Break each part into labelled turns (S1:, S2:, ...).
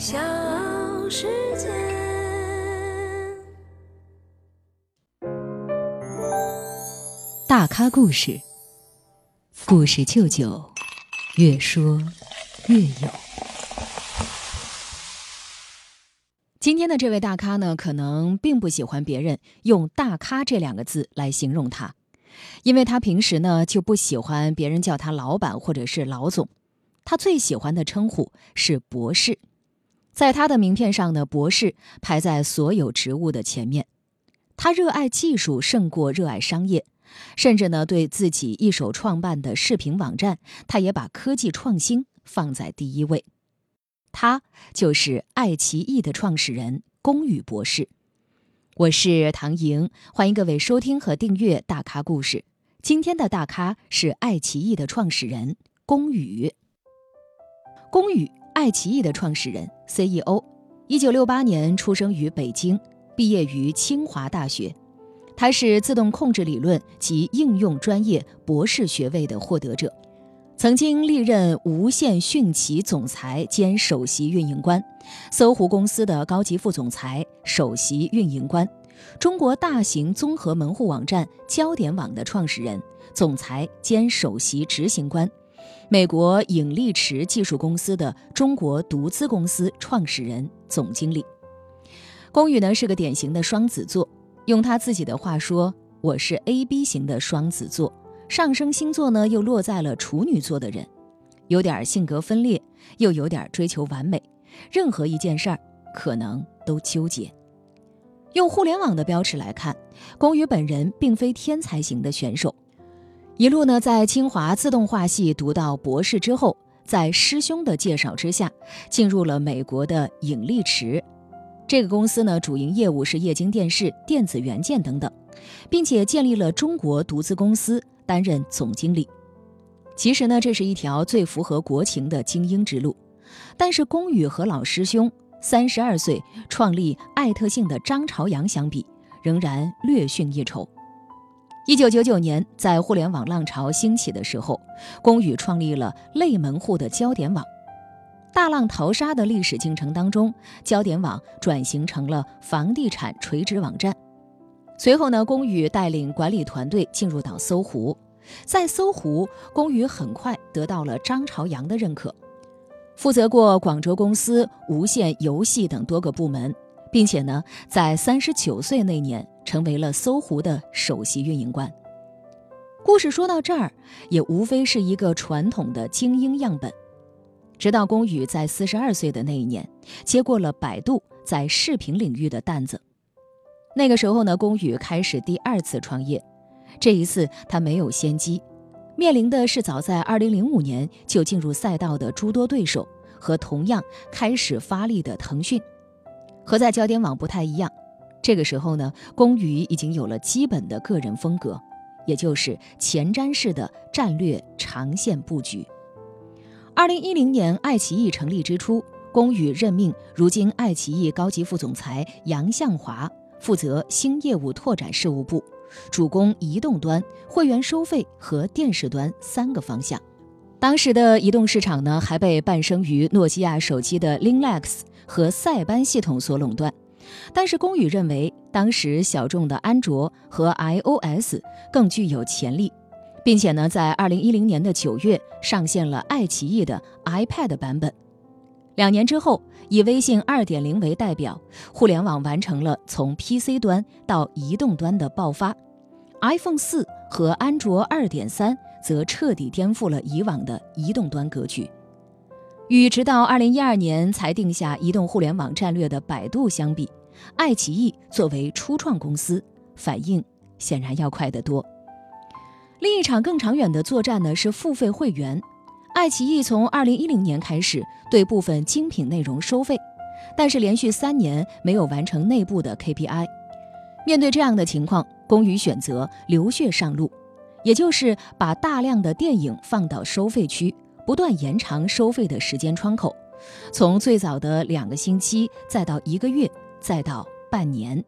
S1: 小世界。
S2: 大咖故事，故事舅舅，越说越有。今天的这位大咖呢，可能并不喜欢别人用“大咖”这两个字来形容他，因为他平时呢就不喜欢别人叫他老板或者是老总，他最喜欢的称呼是博士。在他的名片上呢，博士排在所有职务的前面。他热爱技术胜过热爱商业，甚至呢，对自己一手创办的视频网站，他也把科技创新放在第一位。他就是爱奇艺的创始人龚宇博士。我是唐莹，欢迎各位收听和订阅《大咖故事》。今天的大咖是爱奇艺的创始人龚宇。龚宇。爱奇艺的创始人、CEO，一九六八年出生于北京，毕业于清华大学。他是自动控制理论及应用专业博士学位的获得者，曾经历任无线讯奇总裁兼首席运营官，搜狐公司的高级副总裁、首席运营官，中国大型综合门户网站焦点网的创始人、总裁兼首席执行官。美国影力池技术公司的中国独资公司创始人、总经理龚宇呢，是个典型的双子座。用他自己的话说：“我是 A B 型的双子座，上升星座呢又落在了处女座的人，有点性格分裂，又有点追求完美，任何一件事儿可能都纠结。用互联网的标尺来看，龚宇本人并非天才型的选手。”一路呢，在清华自动化系读到博士之后，在师兄的介绍之下，进入了美国的影力池。这个公司呢，主营业务是液晶电视、电子元件等等，并且建立了中国独资公司，担任总经理。其实呢，这是一条最符合国情的精英之路。但是，龚宇和老师兄三十二岁创立爱特信的张朝阳相比，仍然略逊一筹。一九九九年，在互联网浪潮兴起的时候，龚宇创立了类门户的焦点网。大浪淘沙的历史进程当中，焦点网转型成了房地产垂直网站。随后呢，龚宇带领管理团队进入到搜狐，在搜狐，龚宇很快得到了张朝阳的认可，负责过广州公司无线游戏等多个部门。并且呢，在三十九岁那年，成为了搜狐的首席运营官。故事说到这儿，也无非是一个传统的精英样本。直到龚宇在四十二岁的那一年，接过了百度在视频领域的担子。那个时候呢，龚宇开始第二次创业。这一次他没有先机，面临的是早在二零零五年就进入赛道的诸多对手和同样开始发力的腾讯。和在焦点网不太一样，这个时候呢，龚宇已经有了基本的个人风格，也就是前瞻式的战略长线布局。二零一零年，爱奇艺成立之初，龚宇任命如今爱奇艺高级副总裁杨向华负责新业务拓展事务部，主攻移动端、会员收费和电视端三个方向。当时的移动市场呢，还被伴生于诺基亚手机的 Linux。和塞班系统所垄断，但是龚宇认为，当时小众的安卓和 iOS 更具有潜力，并且呢，在二零一零年的九月上线了爱奇艺的 iPad 版本。两年之后，以微信二点零为代表，互联网完成了从 PC 端到移动端的爆发。iPhone 四和安卓二点三则彻底颠覆了以往的移动端格局。与直到二零一二年才定下移动互联网战略的百度相比，爱奇艺作为初创公司，反应显然要快得多。另一场更长远的作战呢是付费会员。爱奇艺从二零一零年开始对部分精品内容收费，但是连续三年没有完成内部的 KPI。面对这样的情况，龚宇选择流血上路，也就是把大量的电影放到收费区。不断延长收费的时间窗口，从最早的两个星期，再到一个月，再到半年。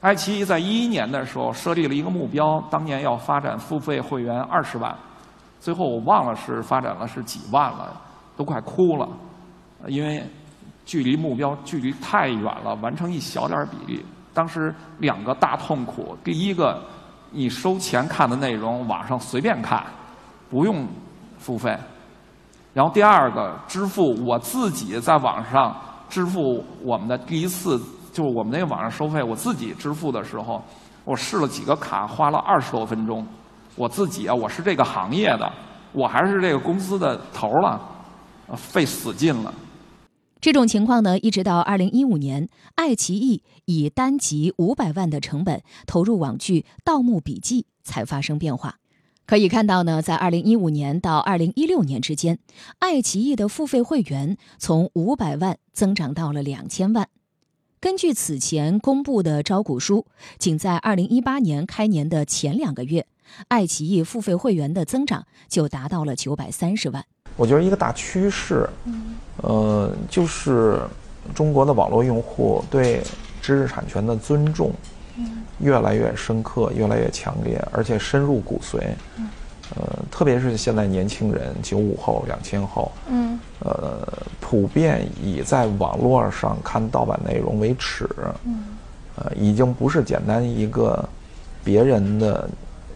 S3: 爱奇艺在一一年的时候设立了一个目标，当年要发展付费会员二十万，最后我忘了是发展了是几万了，都快哭了，因为距离目标距离太远了，完成一小点比例。当时两个大痛苦：第一个，你收钱看的内容，网上随便看，不用付费；然后第二个，支付我自己在网上支付我们的第一次，就是我们那个网上收费，我自己支付的时候，我试了几个卡，花了二十多分钟。我自己啊，我是这个行业的，我还是这个公司的头了，费死劲了。
S2: 这种情况呢，一直到二零一五年，爱奇艺以单集五百万的成本投入网剧《盗墓笔记》才发生变化。可以看到呢，在二零一五年到二零一六年之间，爱奇艺的付费会员从五百万增长到了两千万。根据此前公布的招股书，仅在二零一八年开年的前两个月，爱奇艺付费会员的增长就达到了九百三十万。
S4: 我觉得一个大趋势，呃，就是中国的网络用户对知识产权的尊重越来越深刻、越来越强烈，而且深入骨髓。呃，特别是现在年轻人，九五后、两千后，呃，普遍以在网络上看盗版内容为耻，呃，已经不是简单一个别人的。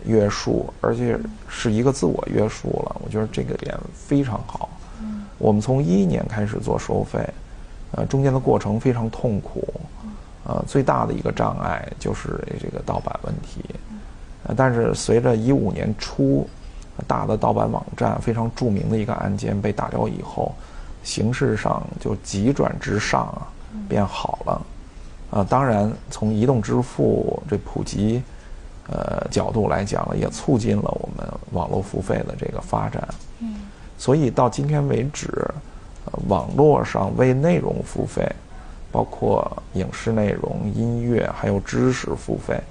S4: 约束，而且是一个自我约束了。我觉得这个点非常好。我们从一一年开始做收费，呃，中间的过程非常痛苦，呃，最大的一个障碍就是这个盗版问题。呃，但是随着一五年初大的盗版网站非常著名的一个案件被打掉以后，形势上就急转直上啊，变好了。啊，当然从移动支付这普及。呃，角度来讲呢，也促进了我们网络付费的这个发展。嗯，所以到今天为止，网络上为内容付费，包括影视内容、音乐还有知识付费，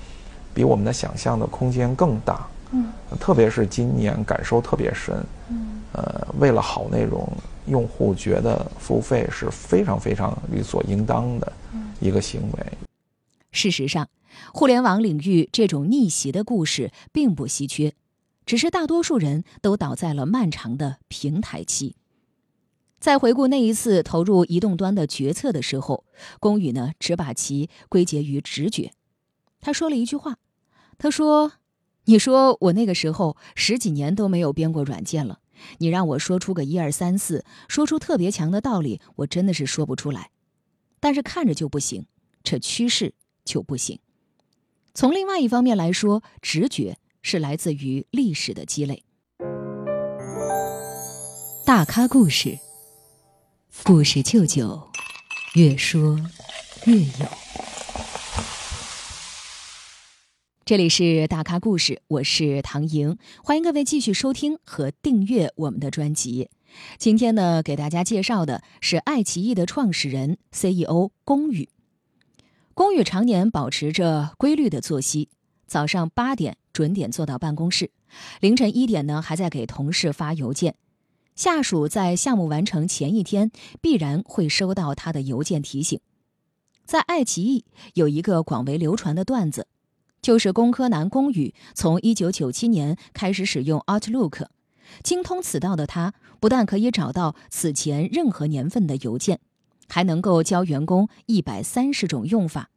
S4: 比我们的想象的空间更大。嗯，特别是今年感受特别深。嗯，呃，为了好内容，用户觉得付费是非常非常理所应当的一个行为。
S2: 事实上。互联网领域这种逆袭的故事并不稀缺，只是大多数人都倒在了漫长的平台期。在回顾那一次投入移动端的决策的时候，龚宇呢只把其归结于直觉。他说了一句话：“他说，你说我那个时候十几年都没有编过软件了，你让我说出个一二三四，说出特别强的道理，我真的是说不出来。但是看着就不行，这趋势就不行。”从另外一方面来说，直觉是来自于历史的积累。大咖故事，故事舅舅，越说越有。这里是大咖故事，我是唐莹，欢迎各位继续收听和订阅我们的专辑。今天呢，给大家介绍的是爱奇艺的创始人 CEO 龚宇。龚宇常年保持着规律的作息，早上八点准点坐到办公室，凌晨一点呢还在给同事发邮件。下属在项目完成前一天必然会收到他的邮件提醒。在爱奇艺有一个广为流传的段子，就是工科男龚宇从一九九七年开始使用 Outlook，精通此道的他不但可以找到此前任何年份的邮件。还能够教员工一百三十种用法。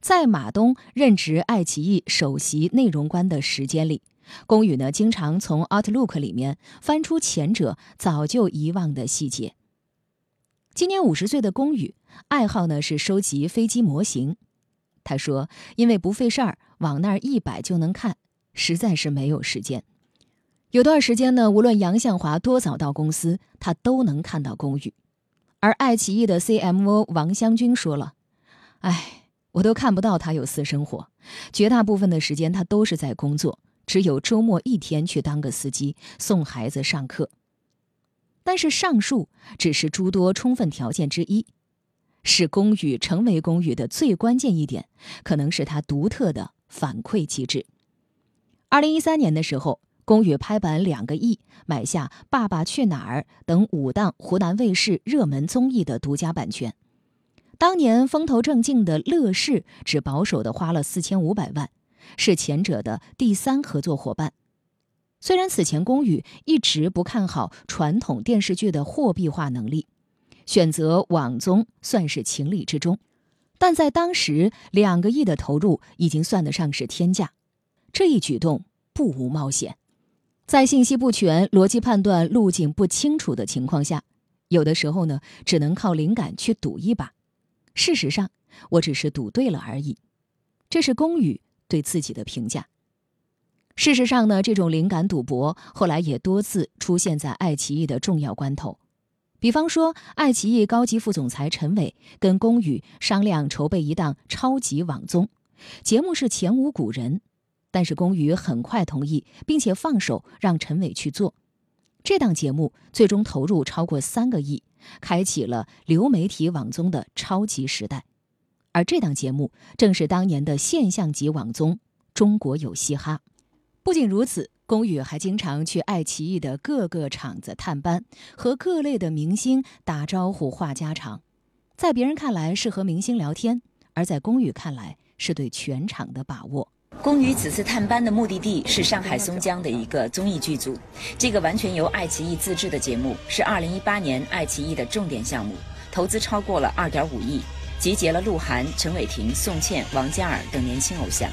S2: 在马东任职爱奇艺首席内容官的时间里，龚宇呢经常从 Outlook 里面翻出前者早就遗忘的细节。今年五十岁的龚宇，爱好呢是收集飞机模型。他说：“因为不费事儿，往那儿一摆就能看，实在是没有时间。有段时间呢，无论杨向华多早到公司，他都能看到龚宇。”而爱奇艺的 CMO 王湘军说了：“哎，我都看不到他有私生活，绝大部分的时间他都是在工作，只有周末一天去当个司机送孩子上课。但是上述只是诸多充分条件之一，使公寓成为公寓的最关键一点，可能是他独特的反馈机制。二零一三年的时候。”龚宇拍板两个亿买下《爸爸去哪儿》等五档湖南卫视热门综艺的独家版权。当年风头正劲的乐视只保守的花了四千五百万，是前者的第三合作伙伴。虽然此前龚宇一直不看好传统电视剧的货币化能力，选择网综算是情理之中。但在当时，两个亿的投入已经算得上是天价。这一举动不无冒险，在信息不全、逻辑判断路径不清楚的情况下，有的时候呢，只能靠灵感去赌一把。事实上，我只是赌对了而已。这是龚宇对自己的评价。事实上呢，这种灵感赌博后来也多次出现在爱奇艺的重要关头。比方说，爱奇艺高级副总裁陈伟跟龚宇商量筹备一档超级网综，节目是前无古人，但是龚宇很快同意，并且放手让陈伟去做。这档节目最终投入超过三个亿，开启了流媒体网综的超级时代。而这档节目正是当年的现象级网综《中国有嘻哈》。不仅如此。龚宇还经常去爱奇艺的各个厂子探班，和各类的明星打招呼、话家常。在别人看来是和明星聊天，而在龚宇看来是对全场的把握。
S5: 龚宇此次探班的目的地是上海松江的一个综艺剧组，这个完全由爱奇艺自制的节目是2018年爱奇艺的重点项目，投资超过了2.5亿，集结了鹿晗、陈伟霆、宋茜、王嘉尔等年轻偶像。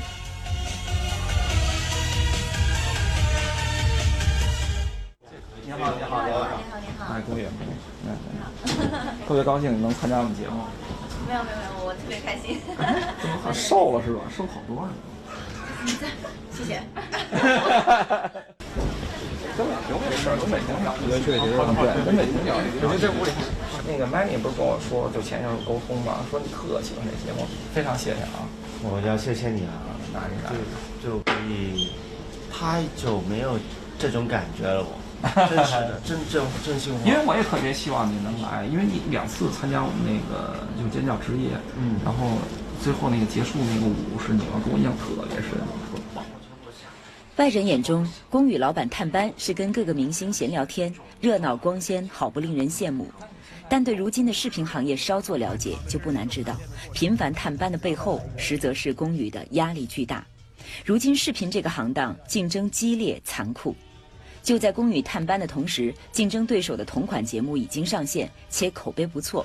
S3: 你好，你好，你好，你好，哎，龚宇，特别高兴能参加我们节目。
S6: 没有，没有，没有，我特别开心。
S3: 怎么瘦了是吧？瘦好多了。
S6: 谢谢。
S3: 跟美婷没事跟美婷聊。对，跟美婷聊。我觉得这屋里，那个 Manny 不是跟我说，就前一阵沟通嘛，说你特喜欢这节目，非常谢谢啊。
S7: 我要谢谢你啊，
S3: 哪里哪里？
S7: 就就可以，太久没有这种感觉了，我。真是的，真正真心话。
S3: 因为我也特别希望你能来，因为你两次参加我们那个就尖叫之夜，嗯，然后最后那个结束那个舞是你们给我印象特别深，特棒。
S5: 外人眼中，宫羽老板探班是跟各个明星闲聊天，热闹光鲜，好不令人羡慕。但对如今的视频行业稍作了解，就不难知道，频繁探班的背后，实则是龚宇的压力巨大。如今视频这个行当竞争激烈残酷。就在宫宇探班的同时，竞争对手的同款节目已经上线，且口碑不错。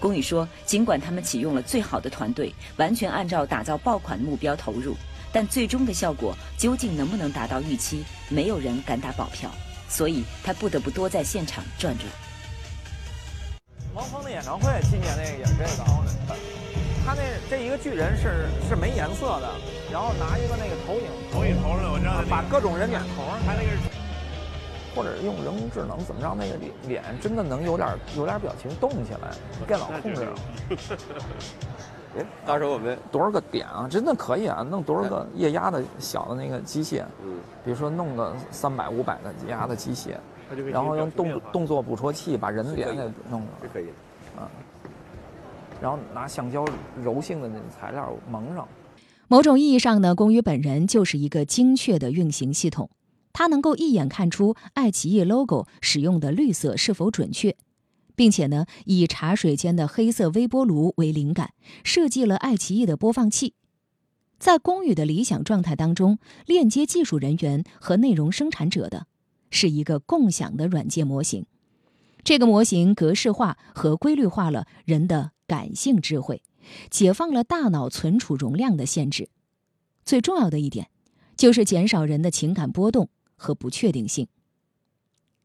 S5: 宫宇说，尽管他们启用了最好的团队，完全按照打造爆款目标投入，但最终的效果究竟能不能达到预期，没有人敢打保票。所以他不得不多在现场转转。
S8: 汪峰的演唱会，今年那个也是这个，他那这一个巨人是是没颜色的，然后拿一个那个投影
S9: 投影头的，我知道，
S8: 把各种人脸头，
S9: 他那个是。
S8: 或者用人工智能怎么让那个脸脸真的能有点有点表情动起来？电脑控制。
S9: 哎，到时候我们
S8: 多少个点啊？真的可以啊！弄多少个液压的小的那个机械？嗯，比如说弄个三百五百的液压的机械，然后用动动作捕捉器把人脸给弄了。
S9: 可以。啊。
S8: 然后拿橡胶柔性的那种材料蒙上。
S2: 某种意义上呢，龚宇本人就是一个精确的运行系统。他能够一眼看出爱奇艺 logo 使用的绿色是否准确，并且呢，以茶水间的黑色微波炉为灵感，设计了爱奇艺的播放器。在龚宇的理想状态当中，链接技术人员和内容生产者的是一个共享的软件模型。这个模型格式化和规律化了人的感性智慧，解放了大脑存储容量的限制。最重要的一点，就是减少人的情感波动。和不确定性，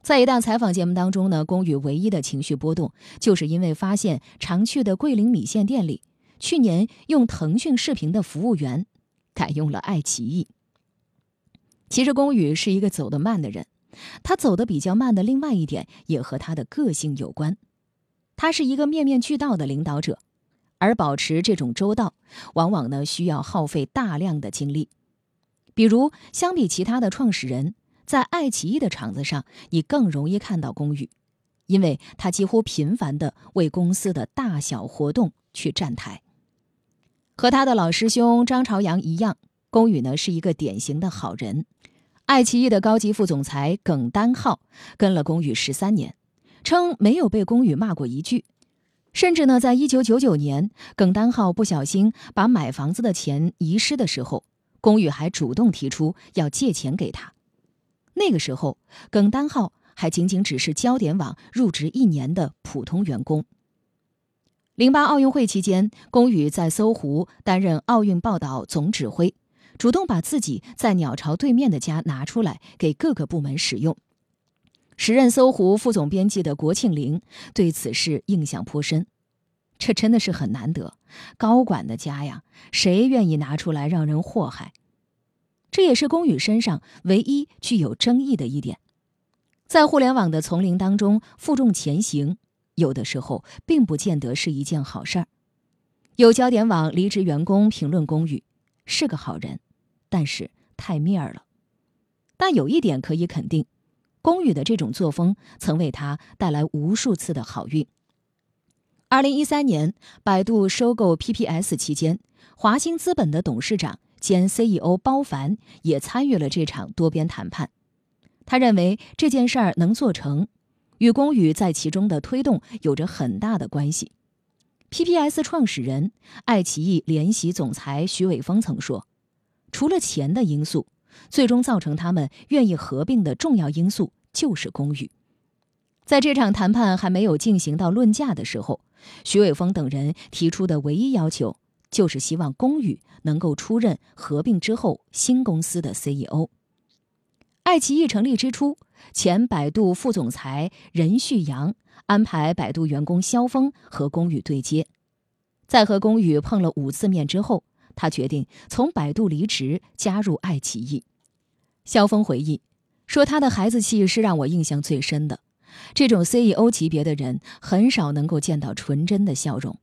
S2: 在一档采访节目当中呢，龚宇唯一的情绪波动，就是因为发现常去的桂林米线店里，去年用腾讯视频的服务员改用了爱奇艺。其实龚宇是一个走得慢的人，他走得比较慢的另外一点也和他的个性有关。他是一个面面俱到的领导者，而保持这种周到，往往呢需要耗费大量的精力。比如，相比其他的创始人。在爱奇艺的场子上，你更容易看到龚宇，因为他几乎频繁地为公司的大小活动去站台。和他的老师兄张朝阳一样，龚宇呢是一个典型的好人。爱奇艺的高级副总裁耿丹浩跟了龚宇十三年，称没有被龚宇骂过一句，甚至呢，在一九九九年，耿丹浩不小心把买房子的钱遗失的时候，龚宇还主动提出要借钱给他。那个时候，耿丹浩还仅仅只是焦点网入职一年的普通员工，零八奥运会期间，龚宇在搜狐担任奥运报道总指挥，主动把自己在鸟巢对面的家拿出来给各个部门使用。时任搜狐副总编辑的国庆林对此事印象颇深，这真的是很难得，高管的家呀，谁愿意拿出来让人祸害？这也是龚宇身上唯一具有争议的一点，在互联网的丛林当中负重前行。有的时候并不见得是一件好事儿。有焦点网离职员工评论龚宇是个好人，但是太面儿了。但有一点可以肯定，龚宇的这种作风曾为他带来无数次的好运。二零一三年，百度收购 PPS 期间，华兴资本的董事长兼 CEO 包凡也参与了这场多边谈判。他认为这件事儿能做成。与龚宇在其中的推动有着很大的关系。PPS 创始人、爱奇艺联席总裁徐伟峰曾说：“除了钱的因素，最终造成他们愿意合并的重要因素就是龚宇。”在这场谈判还没有进行到论价的时候，徐伟峰等人提出的唯一要求就是希望龚宇能够出任合并之后新公司的 CEO。爱奇艺成立之初，前百度副总裁任旭阳安排百度员工肖峰和龚宇对接。在和龚宇碰了五次面之后，他决定从百度离职，加入爱奇艺。肖峰回忆说：“他的孩子气是让我印象最深的。这种 CEO 级别的人，很少能够见到纯真的笑容。”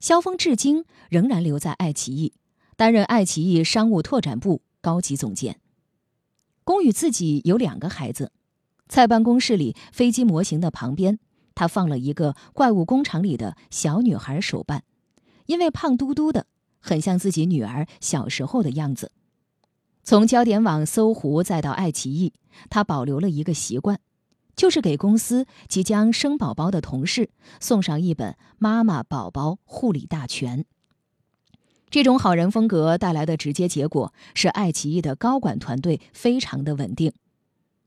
S2: 肖峰至今仍然留在爱奇艺，担任爱奇艺商务拓展部高级总监。龚宇自己有两个孩子，在办公室里飞机模型的旁边，他放了一个怪物工厂里的小女孩手办，因为胖嘟嘟的，很像自己女儿小时候的样子。从焦点网、搜狐再到爱奇艺，他保留了一个习惯，就是给公司即将生宝宝的同事送上一本《妈妈宝宝护理大全》。这种好人风格带来的直接结果是，爱奇艺的高管团队非常的稳定。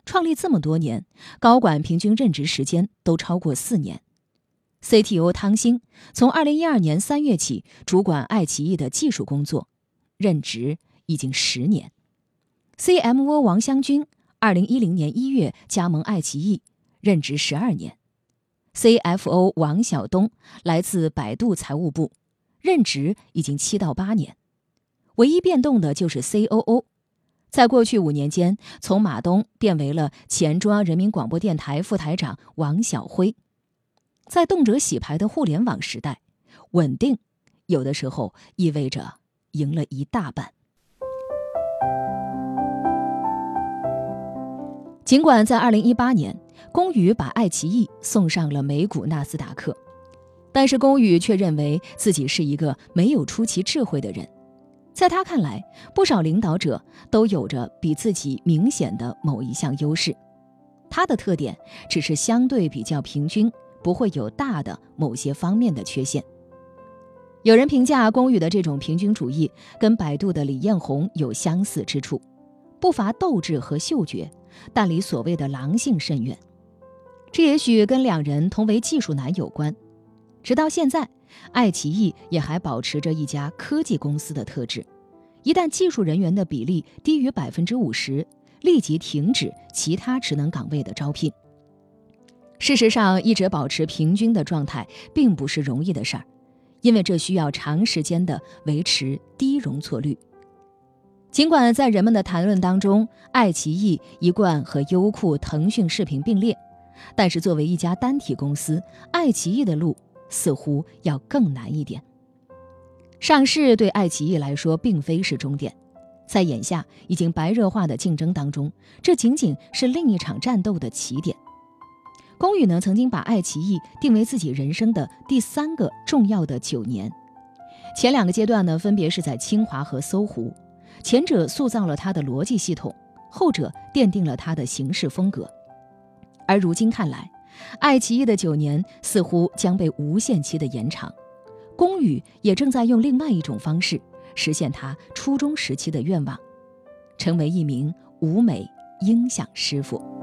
S2: 创立这么多年，高管平均任职时间都超过四年。CTO 汤兴从2012年3月起主管爱奇艺的技术工作，任职已经十年。CMO 王湘军2010年1月加盟爱奇艺，任职十二年。CFO 王晓东来自百度财务部。任职已经七到八年，唯一变动的就是 COO，在过去五年间，从马东变为了前中央人民广播电台副台长王晓辉。在动辄洗牌的互联网时代，稳定有的时候意味着赢了一大半。尽管在二零一八年，龚宇把爱奇艺送上了美股纳斯达克。但是龚宇却认为自己是一个没有出奇智慧的人，在他看来，不少领导者都有着比自己明显的某一项优势，他的特点只是相对比较平均，不会有大的某些方面的缺陷。有人评价龚宇的这种平均主义跟百度的李彦宏有相似之处，不乏斗志和嗅觉，但离所谓的狼性甚远。这也许跟两人同为技术男有关。直到现在，爱奇艺也还保持着一家科技公司的特质。一旦技术人员的比例低于百分之五十，立即停止其他职能岗位的招聘。事实上，一直保持平均的状态并不是容易的事儿，因为这需要长时间的维持低容错率。尽管在人们的谈论当中，爱奇艺一贯和优酷、腾讯视频并列，但是作为一家单体公司，爱奇艺的路。似乎要更难一点。上市对爱奇艺来说并非是终点，在眼下已经白热化的竞争当中，这仅仅是另一场战斗的起点。龚宇呢，曾经把爱奇艺定为自己人生的第三个重要的九年。前两个阶段呢，分别是在清华和搜狐，前者塑造了他的逻辑系统，后者奠定了他的行事风格。而如今看来，爱奇艺的九年似乎将被无限期的延长，龚宇也正在用另外一种方式实现他初中时期的愿望，成为一名舞美音响师傅。